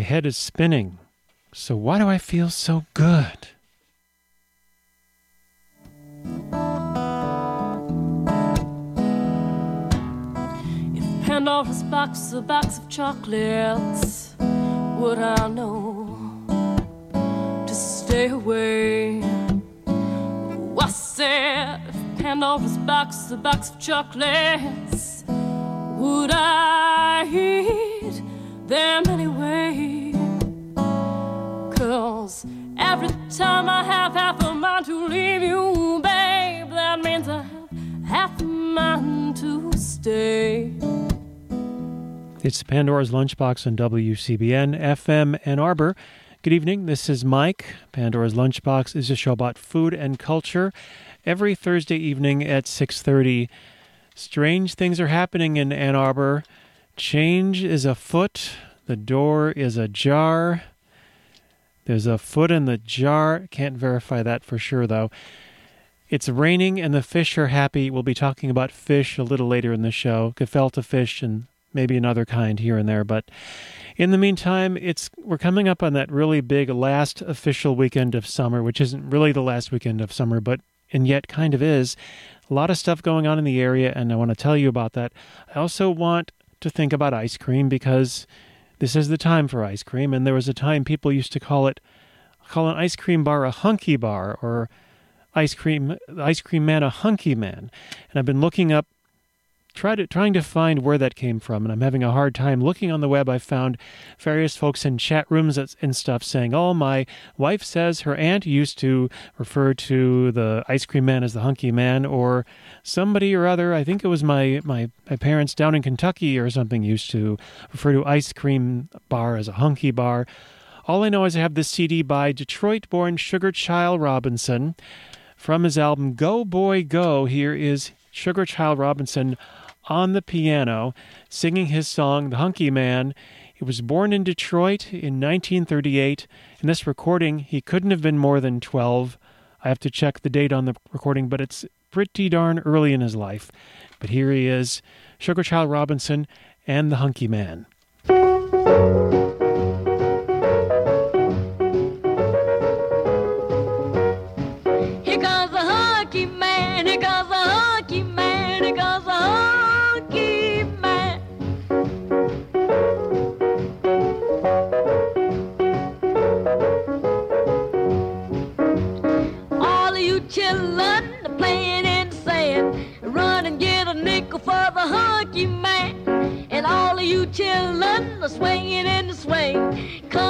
My head is spinning. So why do I feel so good? If Pandora's box is a box of chocolates, would I know to stay away? Oh, I said, if Pandora's box is a box of chocolates, would I them anyway? Cause every time I have half a mind to leave you, babe, that means I have half a mind to stay. It's Pandora's Lunchbox on WCBN FM Ann Arbor. Good evening. This is Mike. Pandora's Lunchbox is a show about food and culture. Every Thursday evening at 6:30, strange things are happening in Ann Arbor. Change is afoot. The door is ajar. There's a foot in the jar. Can't verify that for sure though. It's raining and the fish are happy. We'll be talking about fish a little later in the show. Gefilte fish and maybe another kind here and there. But in the meantime, it's we're coming up on that really big last official weekend of summer, which isn't really the last weekend of summer, but and yet kind of is. A lot of stuff going on in the area, and I want to tell you about that. I also want to think about ice cream because this is the time for ice cream, and there was a time people used to call it call an ice cream bar a hunky bar or ice cream ice cream man a hunky man. And I've been looking up try to, trying to find where that came from, and I'm having a hard time. Looking on the web, I found various folks in chat rooms and stuff saying, "Oh, my wife says her aunt used to refer to the ice cream man as the hunky man," or somebody or other. I think it was my my, my parents down in Kentucky or something used to refer to ice cream bar as a hunky bar. All I know is I have this CD by Detroit-born Sugar Child Robinson. From his album Go Boy Go, here is Sugar Child Robinson on the piano, singing his song, The Hunky Man. He was born in Detroit in 1938. In this recording, he couldn't have been more than 12. I have to check the date on the recording, but it's pretty darn early in his life. But here he is, Sugar Child Robinson and The Hunky Man. Chillin', swinging in the swing. Come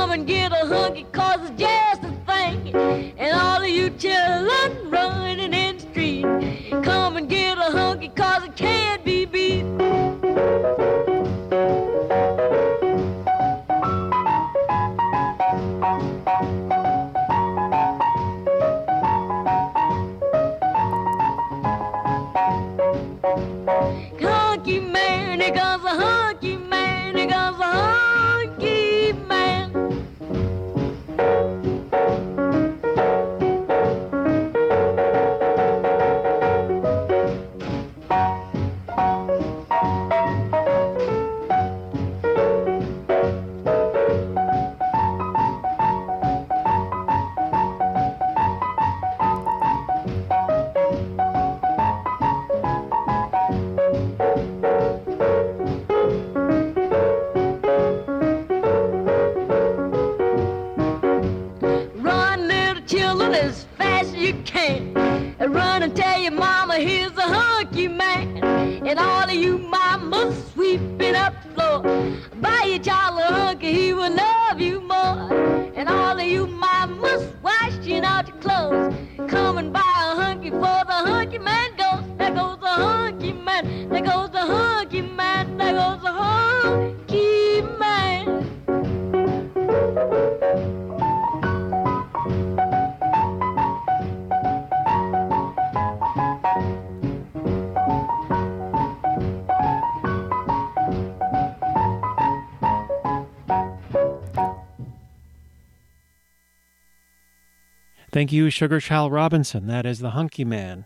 Thank you, Sugar Child Robinson. That is the Hunky Man.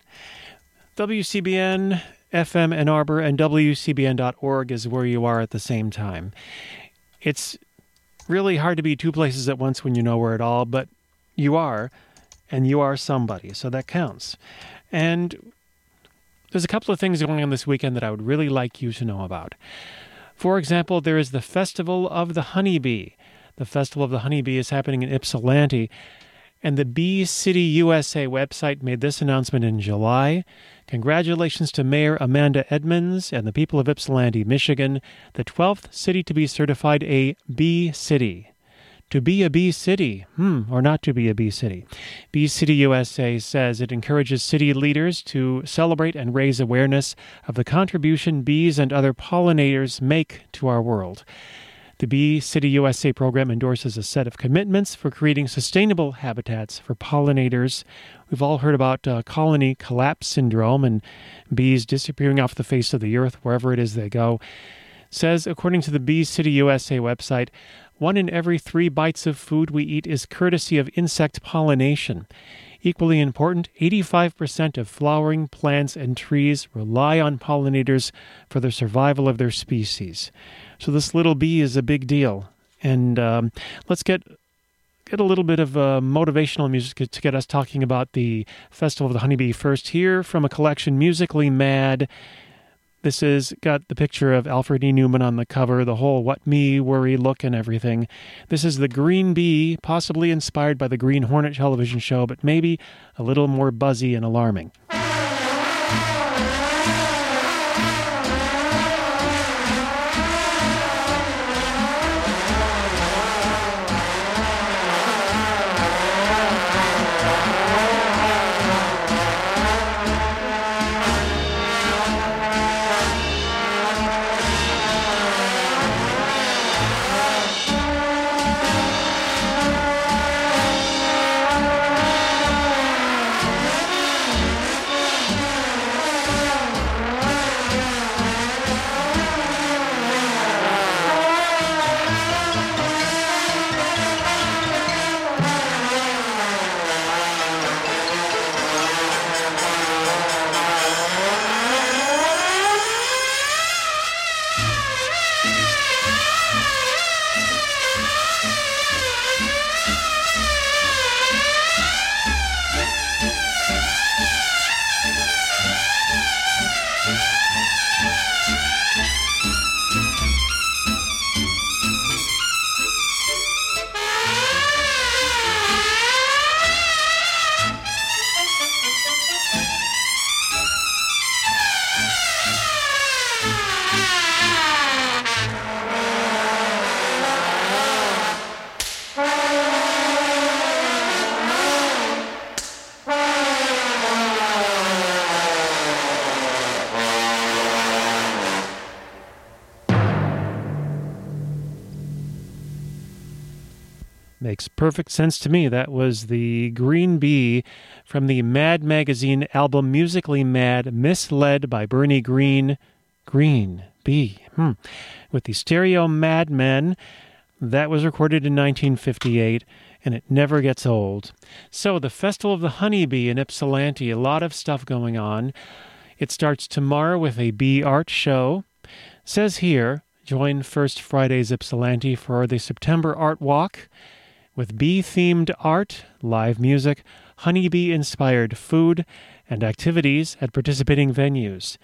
WCBN, FM Ann Arbor, and WCBN.org is where you are at the same time. It's really hard to be two places at once when you know where it all, but you are, and you are somebody, so that counts. And there's a couple of things going on this weekend that I would really like you to know about. For example, there is the Festival of the Honeybee. The Festival of the Honeybee is happening in Ypsilanti, and the Bee City USA website made this announcement in July. Congratulations to Mayor Amanda Edmonds and the people of Ypsilanti, Michigan, the 12th city to be certified a Bee City. To be a bee city, hmm, or not to be a bee city. Bee City USA says it encourages city leaders to celebrate and raise awareness of the contribution bees and other pollinators make to our world. The Bee City USA program endorses a set of commitments for creating sustainable habitats for pollinators. We've all heard about uh, colony collapse syndrome and bees disappearing off the face of the earth wherever it is they go. says, according to the Bee City USA website, one in every three bites of food we eat is courtesy of insect pollination. Equally important, 85% of flowering plants and trees rely on pollinators for the survival of their species. So this little bee is a big deal. And um, let's get get a little bit of uh, motivational music to get us talking about the Festival of the Honeybee first here from a collection Musically Mad. This is got the picture of Alfred E. Neuman on the cover, the whole what me worry look and everything. This is the Green Bee, possibly inspired by the Green Hornet television show, but maybe a little more buzzy and alarming. Perfect sense to me. That was the Green Bee from the Mad Magazine album Musically Mad, misled by Bernie Green. Green Bee. Hmm. With the Stereo Mad Men. That was recorded in 1958 and it never gets old. So, the Festival of the Honeybee in Ypsilanti, a lot of stuff going on. It starts tomorrow with a bee art show. says here, join First Fridays Ypsilanti for the September Art Walk with bee themed art, live music, honeybee inspired food, and activities at participating venues.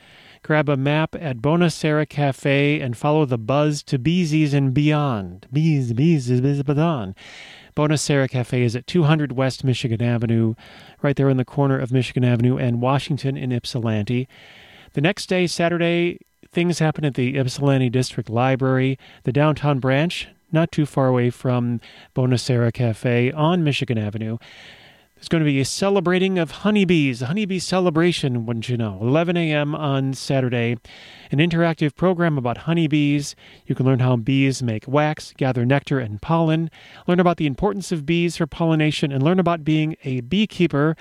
Grab a map at Bona Sera Cafe and follow the buzz to Beesies and beyond. Bees, bees, bees, beyond. Bona Sera Cafe is at 200 West Michigan Avenue, right there in the corner of Michigan Avenue and Washington in Ypsilanti. The next day, Saturday, things happen at the Ypsilanti District Library. The downtown branch not too far away from Bona Sera Cafe on Michigan Avenue. There's going to be a celebrating of honeybees, a honeybee celebration, wouldn't you know? 11 a.m. on Saturday. An interactive program about honeybees. You can learn how bees make wax, gather nectar and pollen, learn about the importance of bees for pollination, and learn about being a beekeeper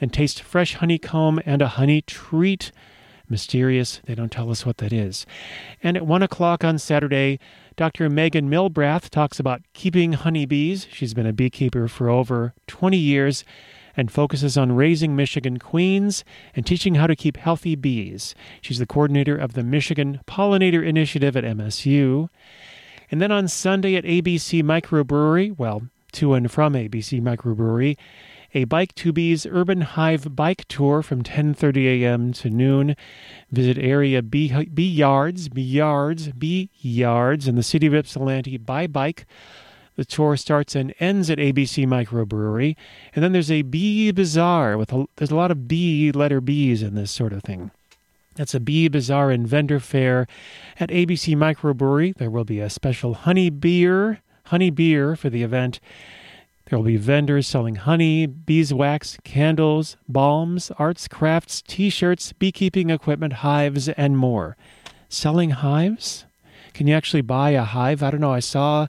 and taste fresh honeycomb and a honey treat. Mysterious, they don't tell us what that is. And at 1 o'clock on Saturday, Dr. Megan Milbrath talks about keeping honeybees. She's been a beekeeper for over 20 years and focuses on raising Michigan queens and teaching how to keep healthy bees. She's the coordinator of the Michigan Pollinator Initiative at MSU. And then on Sunday at ABC Microbrewery, well, to and from ABC Microbrewery, a Bike to Bees Urban Hive bike tour from 10:30 a.m. to noon. Visit area B, B yards, B yards, B yards in the city of Ypsilanti by bike. The tour starts and ends at ABC Microbrewery, and then there's a bee bazaar with a, there's a lot of B letter B's in this sort of thing. That's a bee bazaar and vendor fair at ABC Microbrewery. There will be a special honey beer, honey beer for the event. There will be vendors selling honey, beeswax, candles, balms, arts, crafts, t-shirts, beekeeping equipment, hives, and more. Selling hives? Can you actually buy a hive? I don't know. I saw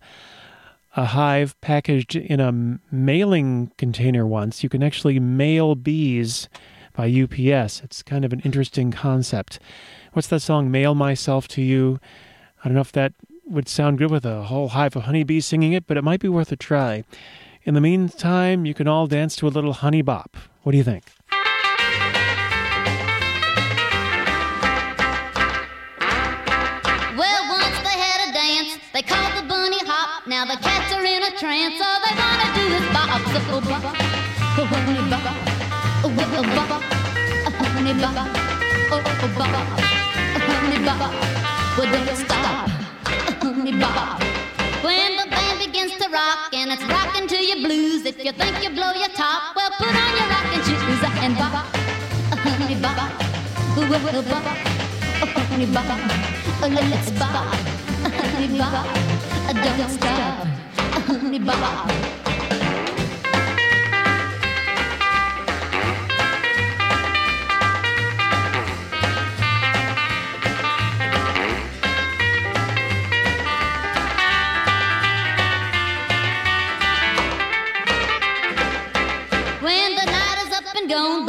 a hive packaged in a mailing container once. You can actually mail bees by UPS. It's kind of an interesting concept. What's that song, Mail Myself to You? I don't know if that would sound good with a whole hive of honeybees singing it, but it might be worth a try. In the meantime, you can all dance to a little honey bop. What do you think? Well, once they had a dance, they called the bunny hop. Now the cats are in a trance, all they wanna do is bop, bop, bop, bop, bop, well don't stop, honey bop. When band begins to rock and it's rocking to your blues, if you think you blow your top, well put on your rocking shoes and bop, honey bop, bop, oh honey bop, let's bop, honey bop, don't stop, honey bop.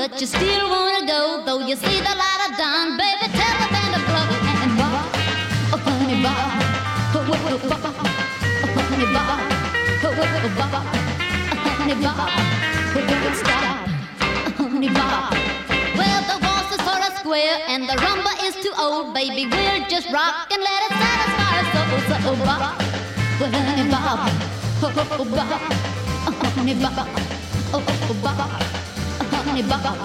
But you still wanna go, though you see the light of dawn, baby, tell the band to blow and oh bop, oh oh oh bop, oh honey bop, oh oh oh bop, oh honey bop, oh don't stop, oh honey bop. Well, the waltz is for a square and the rumba is too old, baby. We'll just rock and let it satisfy our souls. So oh bop, oh oh oh bop, oh honey bop. Oh, oh, oh, bop, oh, Well.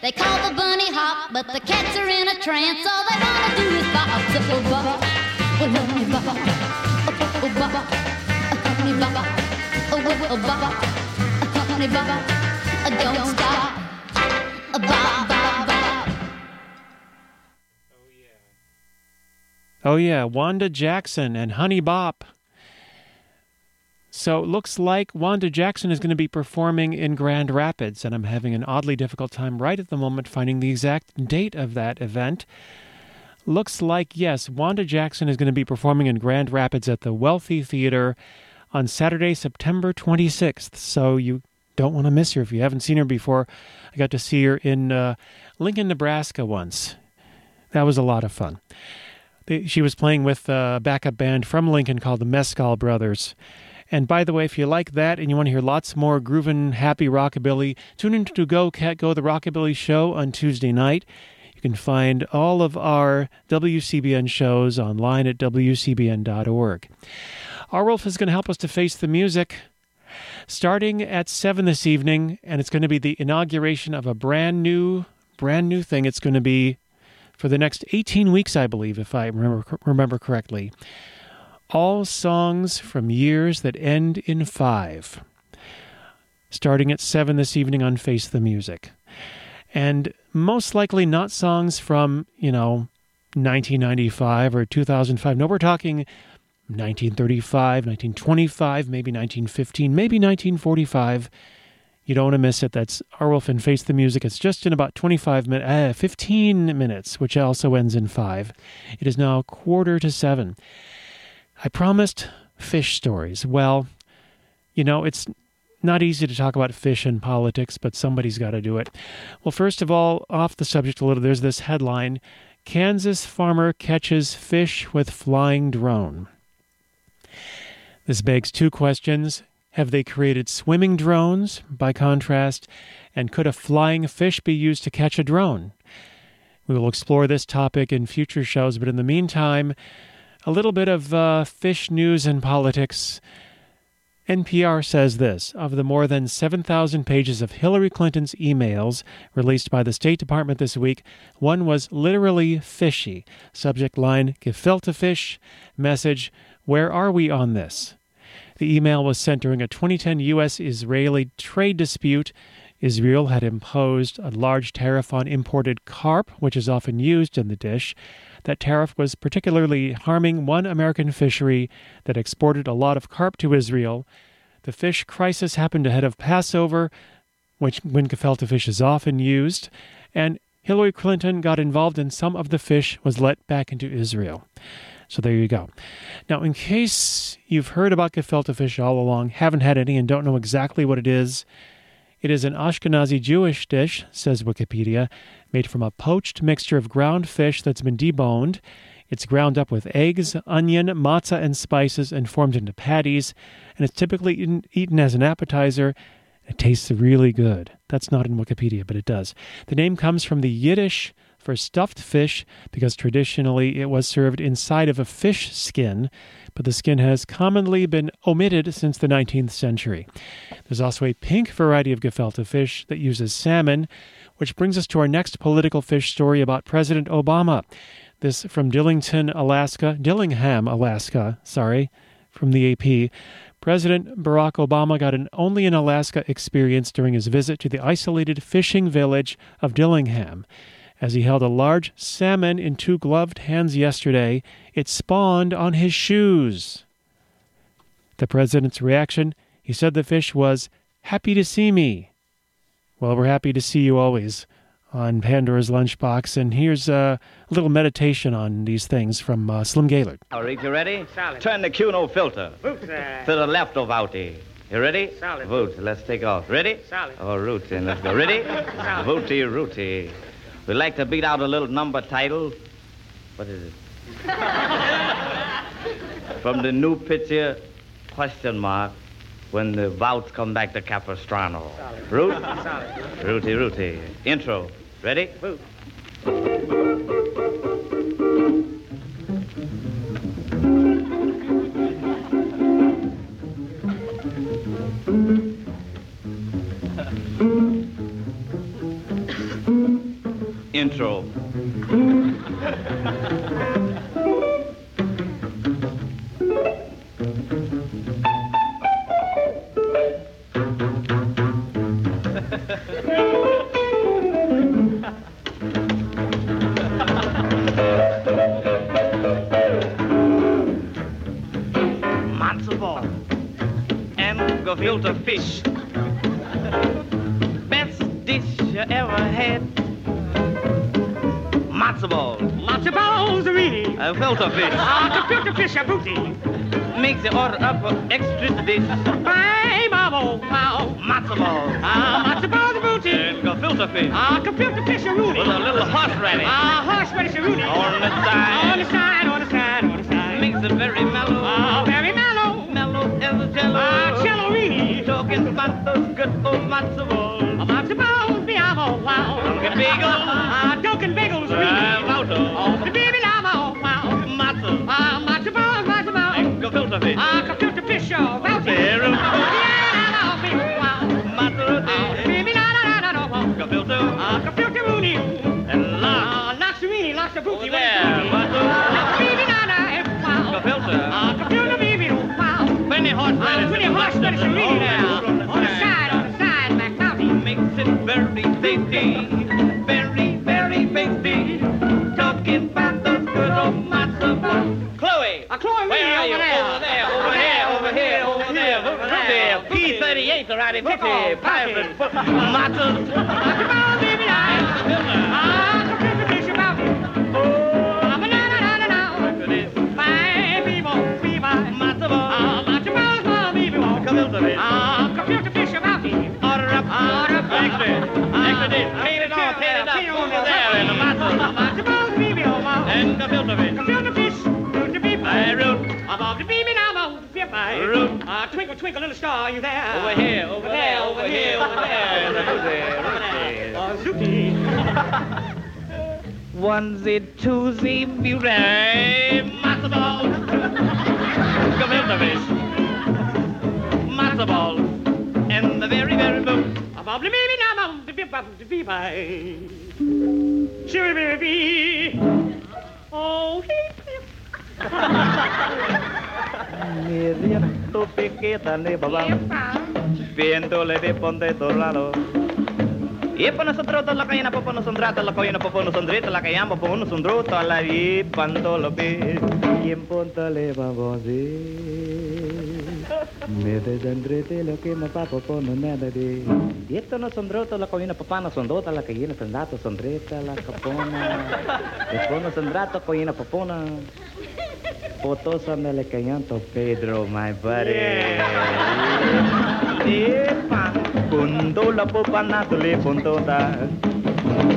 They call the bunny hop, but the cats are in a trance. All they wanna do is bop, so bop, oh, honey, bop, Oh, oh, yeah, Wanda Jackson and Honey Bop. So it looks like Wanda Jackson is going to be performing in Grand Rapids, and I'm having an oddly difficult time right at the moment finding the exact date of that event. Looks like, yes, Wanda Jackson is going to be performing in Grand Rapids at the Wealthy Theater on Saturday, September 26th. So you don't want to miss her if you haven't seen her before. I got to see her in uh, Lincoln, Nebraska once. That was a lot of fun. They- She was playing with a backup band from Lincoln called the Mezcal Brothers. And by the way, if you like that and you want to hear lots more groovin' happy rockabilly, tune in to Go Cat Go the Rockabilly Show on Tuesday night. You can find all of our WCBN shows online at WCBN.org. Our Wolf is going to help us to face the music starting at 7 this evening, and it's going to be the inauguration of a brand new, brand new thing. It's going to be for the next 18 weeks, I believe, if I remember, remember correctly. All songs from years that end in five. Starting at 7 this evening on Face the Music. And most likely not songs from, you know, 1995 or 2005. No, we're talking 1935, 1925, maybe 1915, maybe 1945. You don't want to miss it. That's Arwolf and Face the Music. It's just in about 25 minutes, uh, 15 minutes, which also ends in 5. It is now quarter to 7. I promised fish stories. Well, you know, it's not easy to talk about fish and politics, but somebody's got to do it. Well, first of all, off the subject a little, there's this headline Kansas farmer catches fish with flying drone. This begs two questions. Have they created swimming drones, by contrast? And could a flying fish be used to catch a drone? We will explore this topic in future shows, but in the meantime, a little bit of uh, fish news and politics. NPR says this Of the more than 7,000 pages of Hillary Clinton's emails released by the State Department this week, one was literally fishy. Subject line Gefilte fish. Message Where are we on this? The email was sent during a 2010 U.S. Israeli trade dispute. Israel had imposed a large tariff on imported carp, which is often used in the dish. That tariff was particularly harming one American fishery that exported a lot of carp to Israel. The fish crisis happened ahead of Passover, which when gefilte fish is often used, and Hillary Clinton got involved and some of the fish was let back into Israel. So there you go. Now, in case you've heard about gefilte fish all along, haven't had any, and don't know exactly what it is, it is an Ashkenazi Jewish dish, says Wikipedia, made from a poached mixture of ground fish that's been deboned. It's ground up with eggs, onion, matzah, and spices and formed into patties, and it's typically eaten, eaten as an appetizer. It tastes really good. That's not in Wikipedia, but it does. The name comes from the Yiddish for stuffed fish because traditionally it was served inside of a fish skin, but the skin has commonly been omitted since the 19th century. There's also a pink variety of gefilte fish that uses salmon, which brings us to our next political fish story about President Obama. This from Dillington, Alaska, Dillingham, Alaska, sorry, from the AP. President Barack Obama got an only in Alaska experience during his visit to the isolated fishing village of Dillingham. As he held a large salmon in two gloved hands yesterday, it spawned on his shoes. The president's reaction he said the fish was happy to see me. Well, we're happy to see you always on Pandora's Lunchbox, and here's a little meditation on these things from uh, Slim Gaillard. All right, you ready? Solid. Turn the Cuno filter Boots, to the left of outie. You ready? Solid. Voot, let's take off. Ready? Solid. Oh, root, and let's go. Ready? Solid. Vooty, rooty. We like to beat out a little number title. What is it? From the new picture, question mark, when the vouts come back to Capistrano. Solid. Root? solid. Rooty, rooty. Intro. Ready? Boot. Intro. and gefilte fish. Ah, fish, a booty. Makes the order up for extra dish. Bye, mama, wow. Matzo ball Ah, lots of balls, a booty. and gefilte fish. Ah, computer fish, a rooney. With a little horseradish Ah, horseradish, a rooney. on the side. On the side, on the side, on the side. Makes it very mellow. Ah, very mellow. Mellow as a jello. Ah, cello-rini. Talking about those good old matzo balls. Gefilte fish. Ah, computer fish, oh, wow. Very Yeah, I'm big, wow. Matzo. Ah, baby, la, la, la, la, la, wow. Gefilte. Ah, computer rooney. And lots. Ah, lots of weenie, lots of booty. there, Matzo. Baby, wow. Gefilte. Ah, computer baby, oh, wow. Ah, pretty horse, that is a weenie now. On the side, on the side, Mountain. Makes it very tasty. Kitty, kitty, pirate, mottled. Rock baby, I'm a pretty fish about. Oh, I'm a na na na na na. My baby won't be. I'm a tomorrow's my baby won't come into this. I'm a pretty fish about. Order up, order up. Excellent, excellent. Paint it on, paint it up. The. I'm a tomorrow's baby, oh, my. And the filter fish. Twinkle, little star, you there? Over here, over there, over here, over there. Over there, over there. Oh, Zooty. Onesie, twosie, beauty, matzo ball. Gefilte fish. Matzo ball. And the very, very boom. The baby now, now, the eye, the eye. Shoo, baby. Oh, Mi tu piquita ni babam, viéndole de ponte dorado. Y para nosotros todos la calle popo nos sondrata, la calle popo nos sondrita, la calle popo nos sondruta, la y pantolo. Y en ponta le vamos me desandrete lo que me papo no nada de. Y esto no son drotas, la coina no son drotas, la que llena pendato, son dreta, la capona. No son papona. Potosa me le cayanto Pedro, my buddy. Epa, kundo la popa natole pontoda.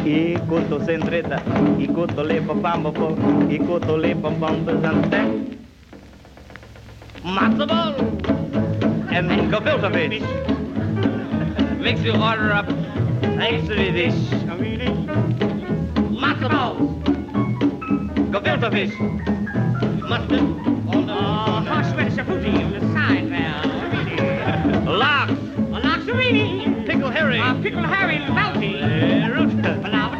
I kuto sendreta, i kuto le papambo i kuto le papambo zante. Matzo ball and gefilte fish. Makes you order up extra dish. Gefilte fish. Mustard on the Oh, horseradish and fruity on the side there. Lox, A loxerini. pickle herring. A pickle Harry Bounty. Eh, root. Now,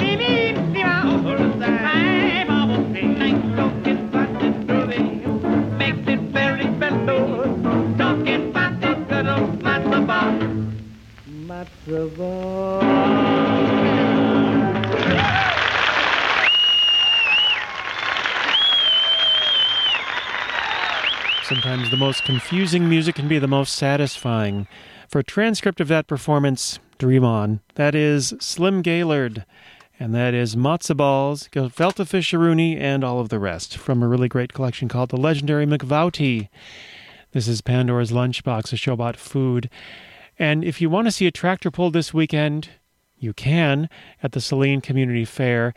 Sometimes the most confusing music can be the most satisfying. For a transcript of that performance, dream on. That is Slim Gaillard, and that is Matzo Balls, Gefilte Fischeruni, and all of the rest from a really great collection called The Legendary McVouty. This is Pandora's Lunchbox, a show about food. And if you want to see a tractor pull this weekend, you can at the Saline Community Fair.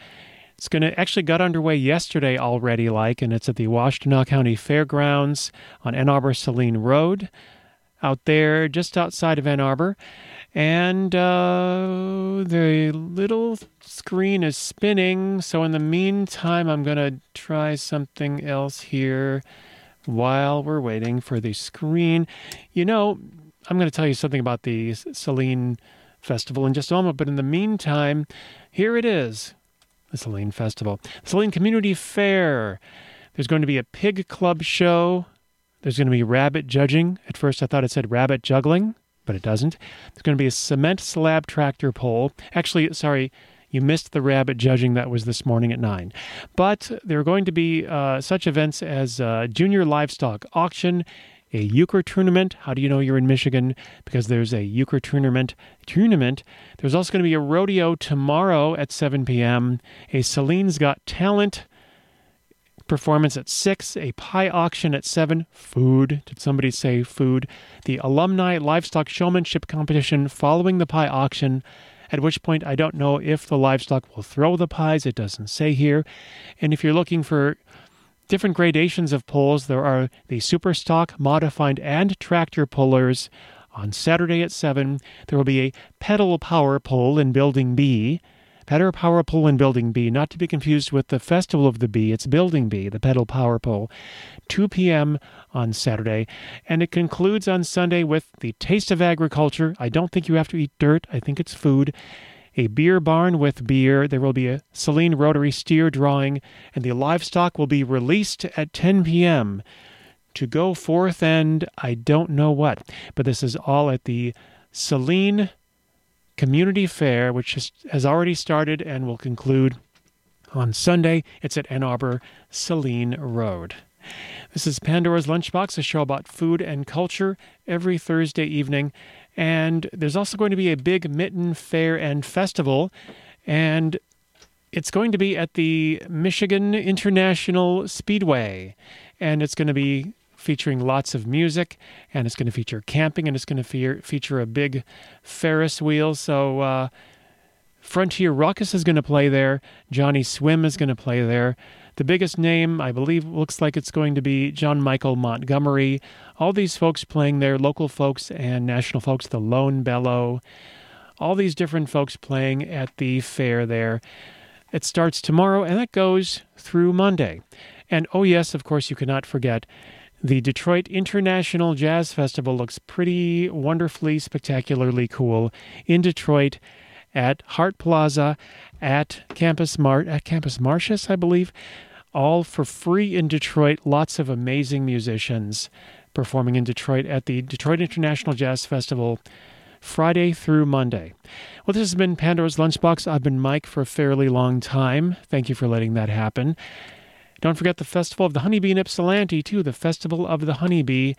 It's going to actually got underway yesterday already, like, and it's at the Washtenaw County Fairgrounds on Ann Arbor Saline Road, out there just outside of Ann Arbor. And uh, the little screen is spinning. So, in the meantime, I'm going to try something else here while we're waiting for the screen. You know, I'm going to tell you something about the Saline Festival in just a moment, but in the meantime, here it is the Saline Festival. Saline Community Fair. There's going to be a pig club show. There's going to be rabbit judging. At first, I thought it said rabbit juggling, but it doesn't. There's going to be a cement slab tractor pull. Actually, sorry, you missed the rabbit judging that was this morning at 9. But there are going to be uh, such events as uh, junior livestock auction, a euchre tournament. How do you know you're in Michigan? Because there's a euchre tournament. Tournament. There's also going to be a rodeo tomorrow at 7 p.m. A Saline's Got Talent performance at 6, a pie auction at 7, food. Did somebody say food? The alumni livestock showmanship competition following the pie auction. At which point, I don't know if the livestock will throw the pies. It doesn't say here. And if you're looking for different gradations of poles. There are the super stock, modified, and tractor pullers. On Saturday at 7, there will be a pedal power pull in Building B. Pedal power pull in Building B, not to be confused with the Festival of the Bee. It's Building B, the pedal power pull. 2 p.m. on Saturday. And it concludes on Sunday with the Taste of Agriculture. I don't think you have to eat dirt, I think it's food a beer barn with beer. There will be a Saline Rotary steer drawing, and the livestock will be released at 10 p.m. to go forth and I don't know what. But this is all at the Saline Community Fair, which has, already started and will conclude on Sunday. It's at Ann Arbor Saline Road. This is Pandora's Lunchbox, a show about food and culture every Thursday evening. And there's also going to be a big mitten fair and festival. And it's going to be at the Michigan International Speedway. And it's going to be featuring lots of music. And it's going to feature camping. And it's going to fe- feature a big Ferris wheel. So, uh, Frontier Ruckus is going to play there. Johnny Swim is going to play there. The biggest name, I believe, looks like it's going to be John Michael Montgomery. All these folks playing there, local folks and national folks, the Lone Bellow, all these different folks playing at the fair there. It starts tomorrow and that goes through Monday. And oh, yes, of course, you cannot forget the Detroit International Jazz Festival looks pretty wonderfully, spectacularly cool in Detroit at Hart Plaza at Campus Mar- at Campus Martius, I believe. All for free in Detroit. Lots of amazing musicians performing in Detroit at the Detroit International Jazz Festival Friday through Monday. Well, this has been Pandora's Lunchbox. I've been Mike for a fairly long time. Thank you for letting that happen. Don't forget the Festival of the Honeybee in Ypsilanti, too, the Festival of the Honeybee.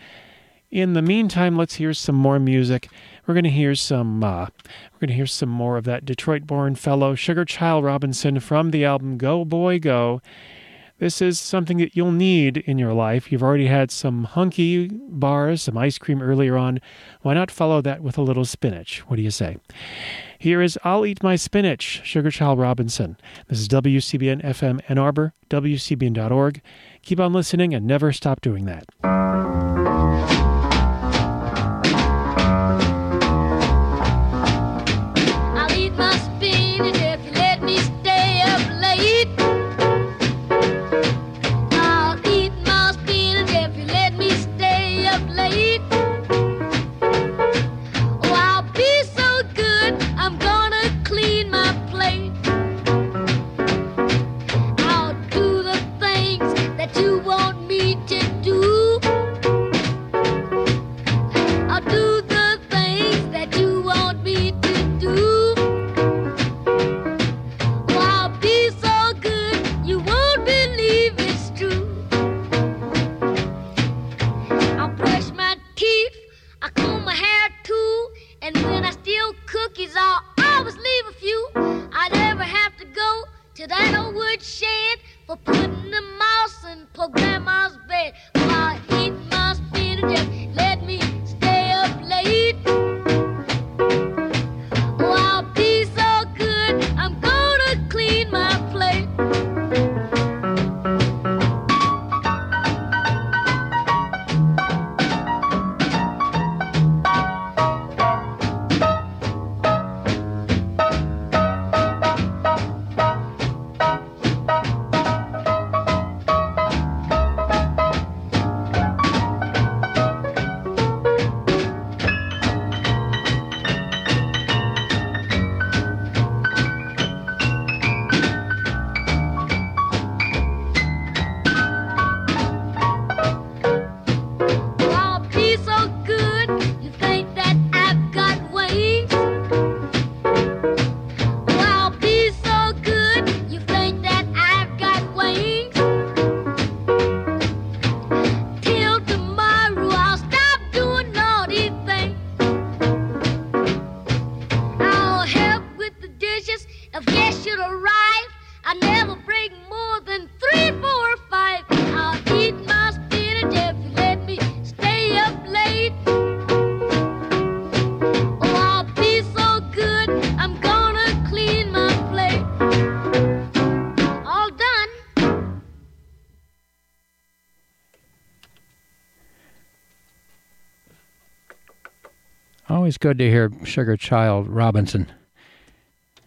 In the meantime, let's hear some more music. We're going to hear some. Uh, we're going to hear some more of that Detroit-born fellow Sugar Child Robinson from the album "Go Boy Go." This is something that you'll need in your life. You've already had some hunky bars, some ice cream earlier on. Why not follow that with a little spinach? What do you say? Here is I'll Eat My Spinach, Sugar Child Robinson. This is WCBN FM Ann Arbor, WCBN.org. Keep on listening and never stop doing that. Always good to hear Sugar Child Robinson.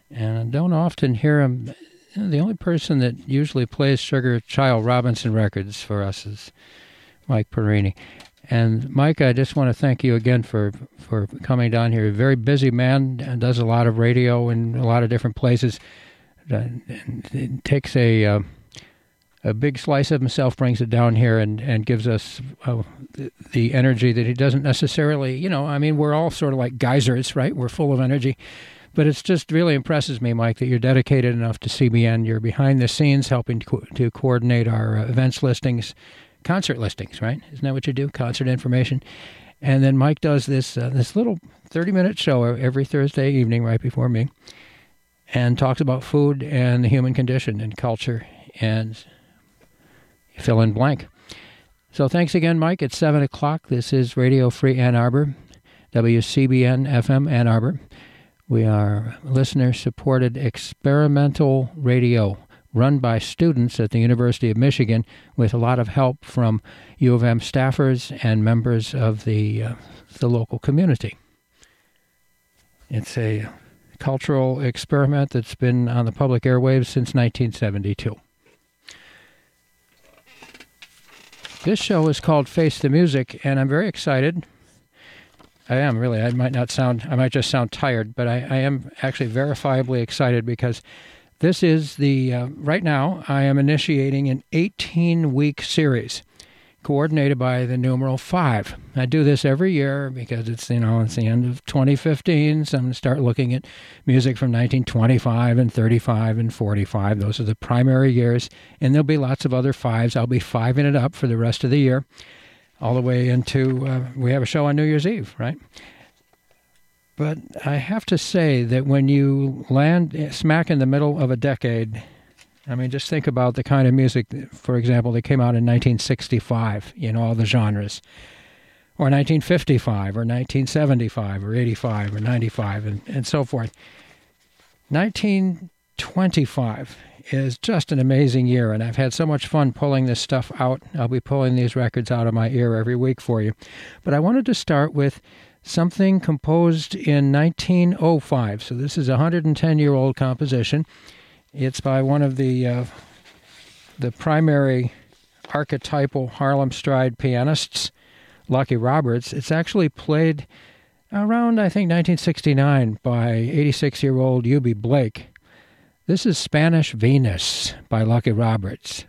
And I don't often hear him. the only person that usually plays Sugar Child Robinson records for us is Mike Perini. And Mike, I just want to thank you again for, for coming down here. Very busy man and does a lot of radio in a lot of different places. Uh, it takes a uh, a big slice of himself, brings it down here, and and gives us uh, the, energy that he doesn't necessarily. You know, I mean, we're all sort of like geysers, right? We're full of energy. But it's just really impresses me, Mike, that you're dedicated enough to CBN. You're behind the scenes helping to, co- to coordinate our uh, events listings, concert listings, right? Isn't that what you do? Concert information. And then Mike does this uh, this little 30 minute show every Thursday evening right before me and talks about food and the human condition and culture and fill in blank. So thanks again, Mike. It's 7 o'clock. This is Radio Free Ann Arbor, WCBN FM Ann Arbor. We are listener supported experimental radio run by students at the University of Michigan with a lot of help from U of M staffers and members of the, uh, the local community. It's a cultural experiment that's been on the public airwaves since 1972. This show is called Face the Music, and I'm very excited. I am really. I might not sound, I might just sound tired, but I, I am actually verifiably excited because this is the, uh, right now, I am initiating an 18 week series coordinated by the numeral five. I do this every year because it's, you know, it's the end of 2015, so I'm going to start looking at music from 1925 and 35 and 45. Those are the primary years, and there'll be lots of other fives. I'll be fiving it up for the rest of the year, all the way into, uh, we have a show on New Year's Eve, right? But I have to say that when you land smack in the middle of a decade, I mean, just think about the kind of music, for example, that came out in 1965 in all the genres, or 1955, or 1975, or 85, or 95, and, and so forth. 1925 is just an amazing year, and I've had so much fun pulling this stuff out. I'll be pulling these records out of my ear every week for you. But I wanted to start with something composed in 1905. So this is a 110 year old composition. It's by one of the uh, the primary archetypal Harlem stride pianists, Lucky Roberts. It's actually played around I think 1969 by 86 year old Eubie Blake. This is Spanish Venus by Lucky Roberts.